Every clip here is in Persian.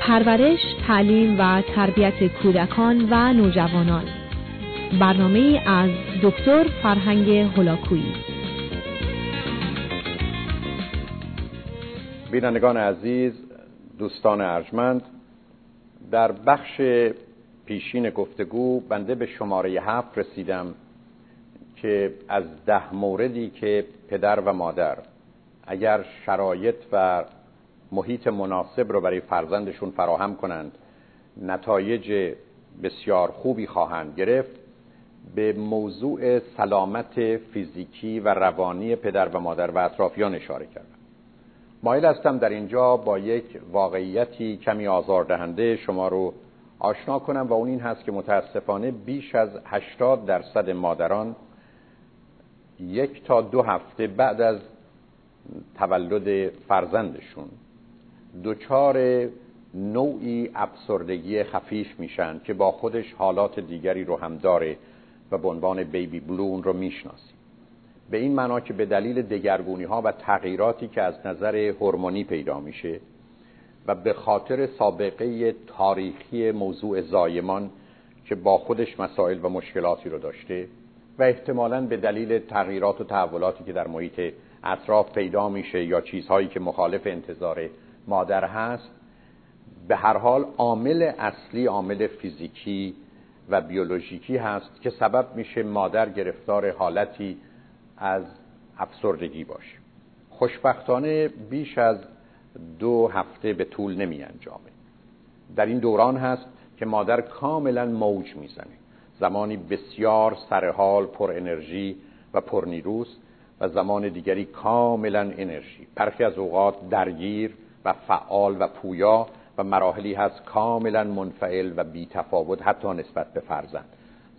پرورش، تعلیم و تربیت کودکان و نوجوانان. برنامه از دکتر فرهنگ هلاکویی بینندگان عزیز دوستان ارجمند در بخش پیشین گفتگو بنده به شماره هفت رسیدم که از ده موردی که پدر و مادر اگر شرایط و محیط مناسب رو برای فرزندشون فراهم کنند. نتایج بسیار خوبی خواهند گرفت. به موضوع سلامت فیزیکی و روانی پدر و مادر و اطرافیان اشاره کردم. مایل هستم در اینجا با یک واقعیتی کمی آزاردهنده شما رو آشنا کنم و اون این هست که متاسفانه بیش از 80 درصد مادران یک تا دو هفته بعد از تولد فرزندشون دچار نوعی افسردگی خفیف میشن که با خودش حالات دیگری رو هم داره و به عنوان بیبی بلون رو می‌شناسیم. به این معنا که به دلیل دگرگونی ها و تغییراتی که از نظر هورمونی پیدا میشه و به خاطر سابقه تاریخی موضوع زایمان که با خودش مسائل و مشکلاتی رو داشته و احتمالا به دلیل تغییرات و تحولاتی که در محیط اطراف پیدا میشه یا چیزهایی که مخالف انتظار مادر هست به هر حال عامل اصلی عامل فیزیکی و بیولوژیکی هست که سبب میشه مادر گرفتار حالتی از افسردگی باشه. خوشبختانه بیش از دو هفته به طول نمی انجامه. در این دوران هست که مادر کاملا موج می‌زنه. زمانی بسیار سرحال پر انرژی و پر نیروست و زمان دیگری کاملا انرژی. برخی از اوقات درگیر و فعال و پویا و مراحلی هست کاملا منفعل و بی تفاوت حتی نسبت به فرزند.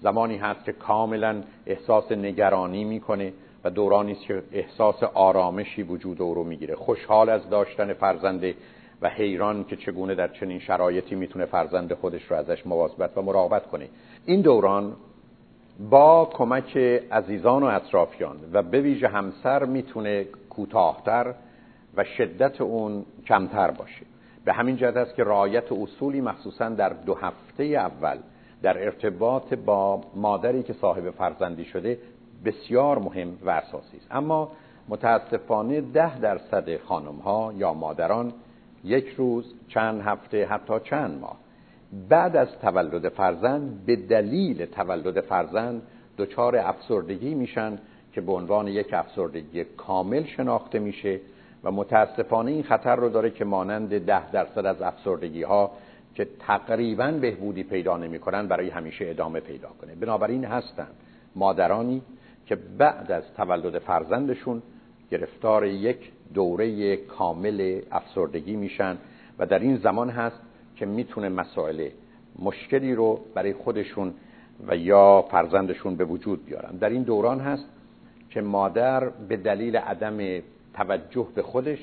زمانی هست که کاملا احساس نگرانی می‌کنه و دورانی است که احساس آرامشی وجود او رو می‌گیره. خوشحال از داشتن فرزنده و حیران که چگونه در چنین شرایطی می‌تونه فرزند خودش رو ازش مواظبت و مراقبت کنه. این دوران با کمک عزیزان و اطرافیان و به ویژه همسر می‌تونه کوتاهتر و شدت اون کمتر باشه. به همین جهت است که رعایت اصولی مخصوصا در دو هفته اول در ارتباط با مادری که صاحب فرزندی شده بسیار مهم و اساسی است. اما متاسفانه ده درصد خانم ها یا مادران یک روز چند هفته حتی چند ماه بعد از تولد فرزند به دلیل تولد فرزند دچار افسردگی میشن که به عنوان یک افسردگی کامل شناخته میشه و متاسفانه این خطر رو داره که مانند ده درصد از افسردگی ها که تقریبا بهبودی پیدا نمی‌کنن برای همیشه ادامه پیدا کنه. بنابراین هستند مادرانی که بعد از تولد فرزندشون گرفتار یک دوره کامل افسردگی میشن و در این زمان هست که می‌تونه مسائل مشکلی رو برای خودشون و یا فرزندشون به وجود بیارن. در این دوران هست که مادر به دلیل عدم توجه به خودش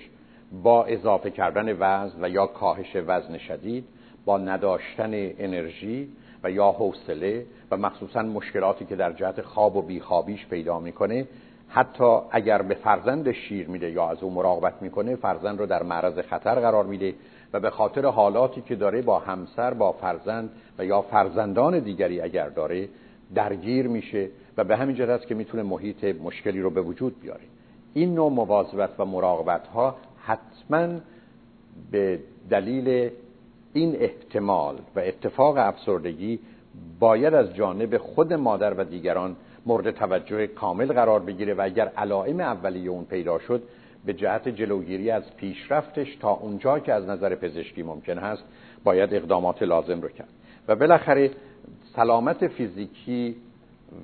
با اضافه کردن وزن و یا کاهش وزن شدید با نداشتن انرژی و یا حوصله و مخصوصا مشکلاتی که در جهت خواب و بیخوابیش پیدا می‌کنه حتی اگر به فرزند شیر میده یا از او مراقبت می‌کنه فرزند رو در معرض خطر قرار میده و به خاطر حالاتی که داره با همسر با فرزند و یا فرزندان دیگری اگر داره درگیر میشه و به همین جهت است که می‌تونه محیط مشکلی رو به وجود بیاره. این نوع مواظبت و مراقبت ها حتما به دلیل این احتمال و اتفاق افسردگی باید از جانب خود مادر و دیگران مورد توجه کامل قرار بگیره و اگر علائم اولیه اون پیدا شد به جهت جلوگیری از پیشرفتش تا اونجا که از نظر پزشکی ممکن هست باید اقدامات لازم رو کرد. و بالاخره سلامت فیزیکی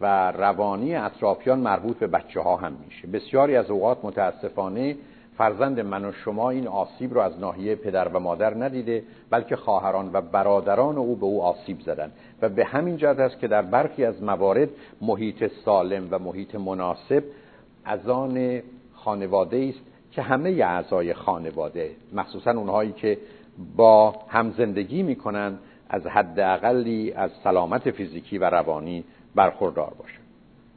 و روانی اطرافیان مربوط به بچه ها هم میشه. بسیاری از اوقات متاسفانه فرزند من و شما این آسیب رو از ناحیه پدر و مادر ندیده بلکه خواهران و برادران او به او آسیب زدن. و به همین جهت است که در برخی از موارد محیط سالم و محیط مناسب از آن خانواده است که همه اعضای خانواده مخصوصا اونهایی که با هم زندگی می‌کنن از حد اقلی از سلامت فیزیکی و روانی برخوردار باشن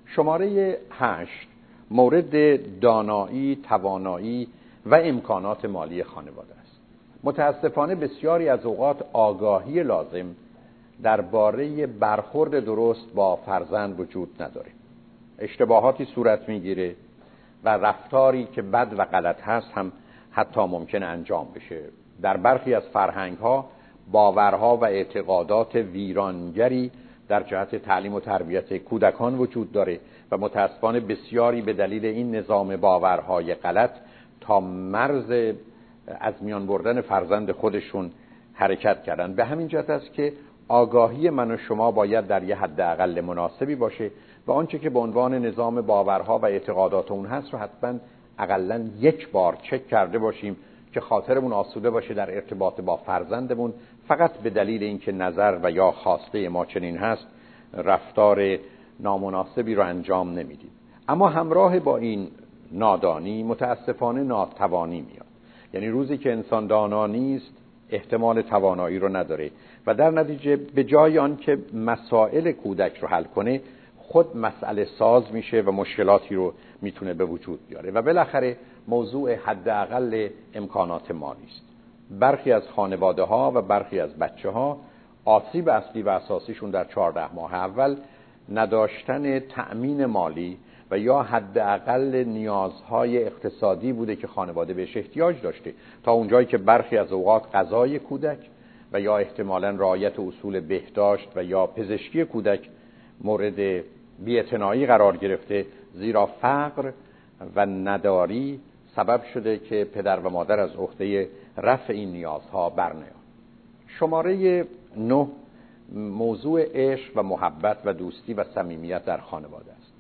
شماره هشت مورد دانایی، توانایی و امکانات مالی خانواده است. متاسفانه بسیاری از اوقات آگاهی لازم درباره برخورد درست با فرزند وجود نداره. اشتباهاتی صورت می‌گیره و رفتاری که بد و غلط هست هم حتی ممکن انجام بشه. در برخی از فرهنگ ها باورها و اعتقادات ویرانگری در جهت تعلیم و تربیت کودکان وجود داره و متاسفانه بسیاری به دلیل این نظام باورهای غلط تا مرز از میان بردن فرزند خودشون حرکت کردن. به همین جهت است که آگاهی من و شما باید در یه حد اقل مناسبی باشه و آنچه که به عنوان نظام باورها و اعتقادات اون هست رو حتما اقلا یک بار چک کرده باشیم که خاطرمون آسوده باشه در ارتباط با فرزندمون فقط به دلیل اینکه نظر و یا خواسته ما چنین هست رفتار نامناسبی رو انجام نمیدیم. اما همراه با این نادانی متاسفانه ناتوانی میاد. یعنی روزی که انسان دانا نیست احتمال توانایی رو نداره و در نتیجه به جای آن که مسائل کودک رو حل کنه خود مسئله ساز میشه و مشکلاتی رو می‌تونه به وجود بیاره. و بالاخره موضوع حداقل امکانات مالی است برخی از خانواده ها و برخی از بچه ها آسیب اصلی و اساسیشون در چهارده ماه اول نداشتن تأمین مالی و یا حداقل نیازهای اقتصادی بوده که خانواده بهش احتیاج داشته تا اونجایی که برخی از اوقات غذای کودک و یا احتمالا رعایت اصول بهداشت و یا پزشکی کودک مورد بیعتنائی قرار گرفته زیرا فقر و نداری سبب شده که پدر و مادر از عهده رفع این نیازها برنیان. شماره نه موضوع عشق و محبت و دوستی و صمیمیت در خانواده است.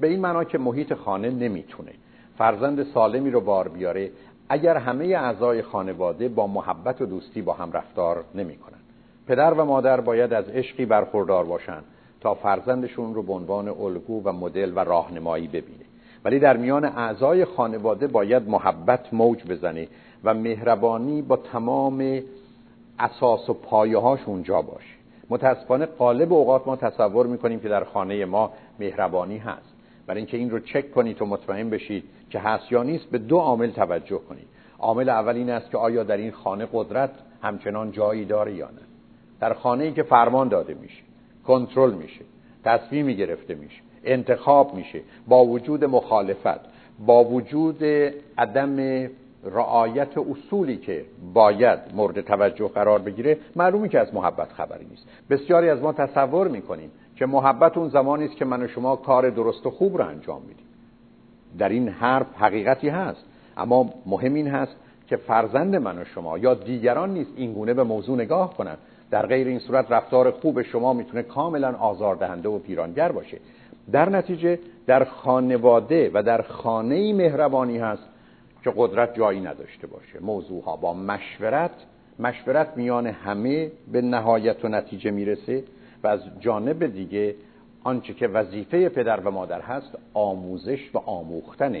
به این معنا که محیط خانه نمی‌تونه فرزند سالمی رو بار بیاره اگر همه اعضای خانواده با محبت و دوستی با هم رفتار نمی‌کنن پدر و مادر باید از عشقی برخوردار باشن تا فرزندشون رو به عنوان الگو و مدل و راهنمایی ببینه. ولی در میان اعضای خانواده باید محبت موج بزنه و مهربانی با تمام اساس و پایه هاش اونجا باشه متاسفانه قالب اوقات ما تصور می‌کنیم که در خانه ما مهربانی هست. برای اینکه این رو چک کنید و مطمئن بشید که هست یا نیست به دو عامل توجه کنید. عامل اول این است که آیا در این خانه قدرت همچنان جایی داره یا نه. در خانه ای که فرمان داده میشه کنترل میشه تصمیمی گرفته میشه. انتخاب میشه با وجود مخالفت با وجود عدم رعایت اصولی که باید مورد توجه قرار بگیره معلومی که از محبت خبری نیست. بسیاری از ما تصور می‌کنیم که محبت اون زمانی است که من و شما کار درست و خوب رو انجام میدیم. در این حرف حقیقتی هست اما مهم این هست که فرزند من و شما یا دیگران نیست اینگونه به موضوع نگاه کنند. در غیر این صورت رفتار خوب شما می‌تونه کاملا آزاردهنده و پیرانگر باشه. در نتیجه در خانواده و در خانه مهربانی هست که قدرت جایی نداشته باشه. موضوع ها با مشورت مشورت میان همه به نهایت و نتیجه می‌رسه و از جانب دیگه آنچه که وظیفه پدر و مادر هست آموزش و آموختن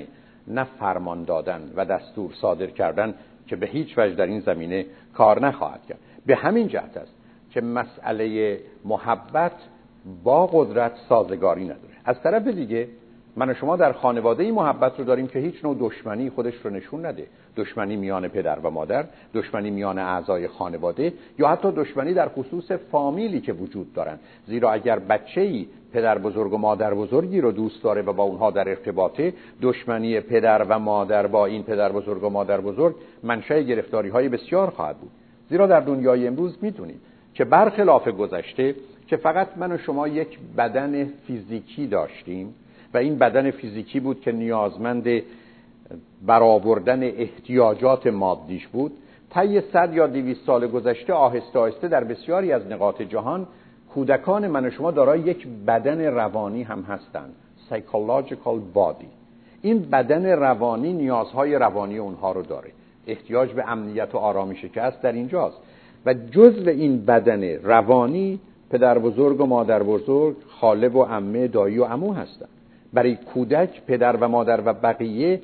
نه فرمان دادن و دستور صادر کردن که به هیچ وجه در این زمینه کار نخواهد کرد. به همین جهت است که مسئله محبت با قدرت سازگاری نداره. از طرف دیگه من و شما در خانواده این محبت رو داریم که هیچ نوع دشمنی خودش رو نشون نده. دشمنی میان پدر و مادر دشمنی میان اعضای خانواده یا حتی دشمنی در خصوص فامیلی که وجود دارن. زیرا اگر بچه ای پدر بزرگ و مادر بزرگی رو دوست داره و با اونها در ارتباطه دشمنی پدر و مادر با این پدر بزرگ و مادر بزرگ منشأ گرفتاری های بسیار خواهد بود. زیرا در دنیای امروز می‌تونیم که برخلاف گذشته که فقط من و شما یک بدن فیزیکی داشتیم و این بدن فیزیکی بود که نیازمند برآوردن احتیاجات مادیش بود. طی صد یا دویست سال گذشته آهسته آهسته در بسیاری از نقاط جهان کودکان من و شما دارای یک بدن روانی هم هستند. Psychological body. این بدن روانی نیازهای روانی اونها رو داره. احتیاج به امنیت و آرامش که هست در اینجاست. و جزء این بدن روانی پدر بزرگ و مادر بزرگ خاله و عمه دایی و عمو هستند برای کودک پدر و مادر و بقیه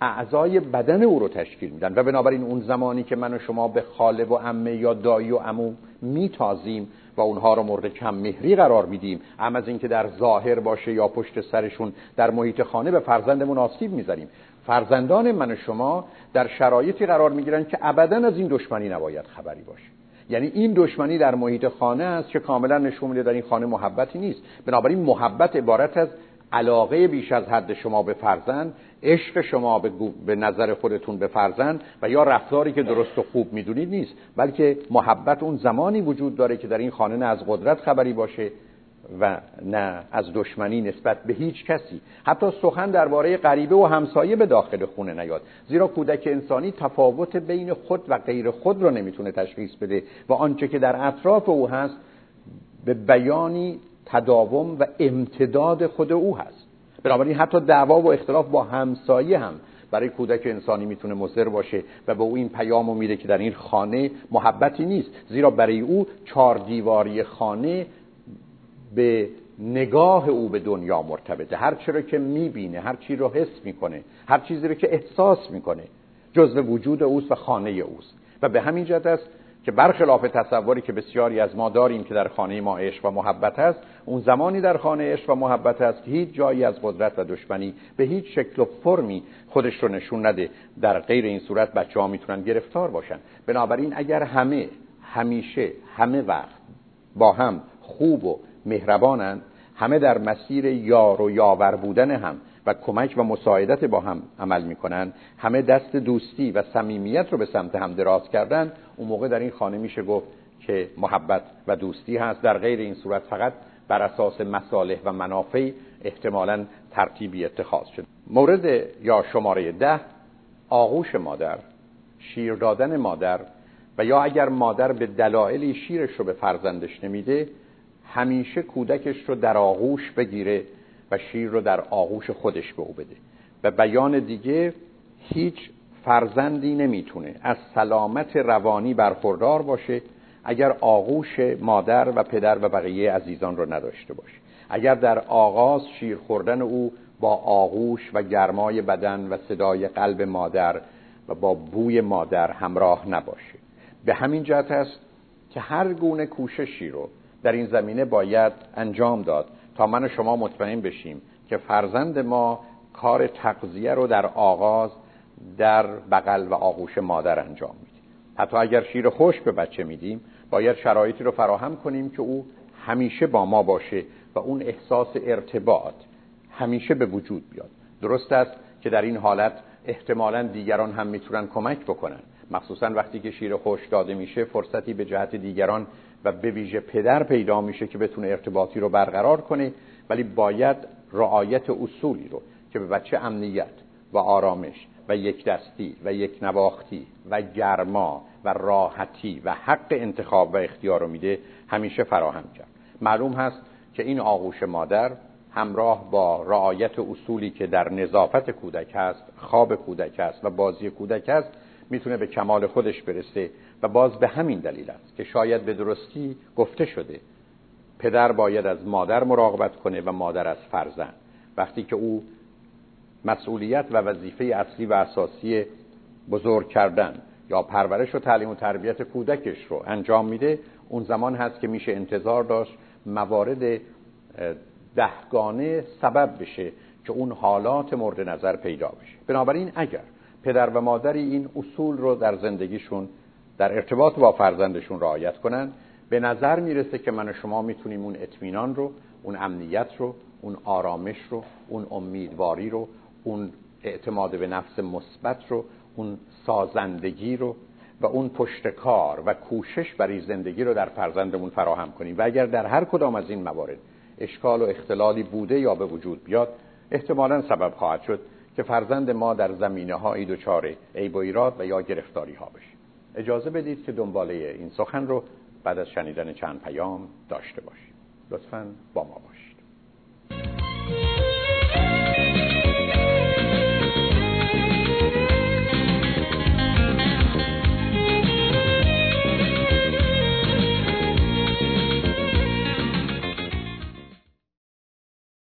اعضای بدن او رو تشکیل میدن و بنابراین اون زمانی که من و شما به خاله و عمه یا دایی و عمو میتازیم و اونها رو مورد کم مهری قرار میدیم اما از اینکه در ظاهر باشه یا پشت سرشون در محیط خانه به فرزندمون آسیب می‌زنیم. فرزندان من و شما در شرایطی قرار می‌گیرن که ابدا از این دشمنی نباید خبری باشه. یعنی این دشمنی در محیط خانه است که کاملا نشون میده در این خانه محبتی نیست. بنابراین محبت عبارت از علاقه بیش از حد شما به فرزند عشق شما به نظر خودتون به فرزند و یا رفتاری که درست و خوب می‌دونید نیست بلکه محبت اون زمانی وجود داره که در این خانه نه از قدرت خبری باشه و نه از دشمنی نسبت به هیچ کسی. حتی سخن درباره غریبه و همسایه به داخل خونه نیاد. زیرا کودک انسانی تفاوت بین خود و غیر خود را نمی‌تونه تشخیص بده و آنچه که در اطراف او هست به بیانی تداوم و امتداد خود او هست. بنابراین حتی دعوا و اختلاف با همسایه هم برای کودک انسانی می‌تونه مضر باشه و به او این پیامو میده که در این خانه محبتی نیست. زیرا برای او چهار دیواری خانه به نگاه او به دنیا مرتبطه. هر چی رو که می‌بینه هر چی رو حس می‌کنه هر چیزی رو که احساس می‌کنه جزء وجود اوست و خانه اوست. و به همین جهت است که برخلاف تصوری که بسیاری از ما داریم که در خانه ما عشق و محبت است اون زمانی در خانه عشق و محبت است که هیچ جایی از قدرت و دشمنی به هیچ شکل و فرمی خودش رو نشون نده. در غیر این صورت بچه ها می‌تونن گرفتار باشن. بنابراین اگر همه همیشه همه وقت با هم خوب و مهربانند همه در مسیر یار و یاور بودن هم و کمک و مساعدت با هم عمل می‌کنن همه دست دوستی و صمیمیت رو به سمت هم دراز کردن اون موقع در این خانه میشه گفت که محبت و دوستی هست. در غیر این صورت فقط بر اساس مصالح و منافع احتمالا ترتیبی اتخاذ شد مورد یا شماره ده آغوش مادر شیر دادن مادر. و یا اگر مادر به دلایلی شیرش رو به فرزندش نمیده همیشه کودکش رو در آغوش بگیره و شیر رو در آغوش خودش به او بده. و بیان دیگه هیچ فرزندی نمی‌تونه از سلامت روانی برخوردار باشه اگر آغوش مادر و پدر و بقیه عزیزان رو نداشته باشه. اگر در آغاز شیر خوردن او با آغوش و گرمای بدن و صدای قلب مادر و با بوی مادر همراه نباشه. به همین جهت است که هر گونه کوششی رو در این زمینه باید انجام داد تا من و شما مطمئن بشیم که فرزند ما کار تقضیه رو در آغاز در بغل و آغوش مادر انجام میده. حتی اگر شیر خوش به بچه میدیم باید شرایطی رو فراهم کنیم که او همیشه با ما باشه و اون احساس ارتباط همیشه به وجود بیاد. درست است که در این حالت احتمالا دیگران هم می‌تونن کمک بکنن. مخصوصا وقتی که شیر خوش داده میشه فرصتی به جهت دیگران و به ویژه پدر پیدا میشه که بتونه ارتباطی رو برقرار کنه ولی باید رعایت اصولی رو که به بچه امنیت و آرامش و یک دستی و یک نواختی و گرما و راحتی و حق انتخاب و اختیار رو میده همیشه فراهم کرد. معلوم هست که این آغوش مادر همراه با رعایت اصولی که در نظافت کودک هست خواب کودک است و بازی کودک است می‌تونه به کمال خودش برسه و باز به همین دلیل است که شاید به درستی گفته شده پدر باید از مادر مراقبت کنه و مادر از فرزند. وقتی که او مسئولیت و وظیفه اصلی و اساسی بزرگ کردن یا پرورش و تعلیم و تربیت کودکش رو انجام میده اون زمان هست که میشه انتظار داشت موارد دهگانه سبب بشه که اون حالات مورد نظر پیدا بشه. بنابراین اگر پدر و مادری این اصول رو در زندگیشون در ارتباط با فرزندشون رعایت کنن. به نظر می‌رسه که من و شما می‌تونیم اون اطمینان رو اون امنیت رو اون آرامش رو اون امیدواری رو اون اعتماد به نفس مثبت رو اون سازندگی رو و اون پشتکار و کوشش برای زندگی رو در فرزندمون فراهم کنیم. و اگر در هر کدام از این موارد اشکال و اختلالی بوده یا به وجود بیاد احتمالا سبب خواهد شد. که فرزند ما در زمینه های دچار عیب و ایراد و یا گرفتاری ها بشه اجازه بدید که دنباله این سخن رو بعد از شنیدن چند پیام داشته باشید لطفا با ما باشید.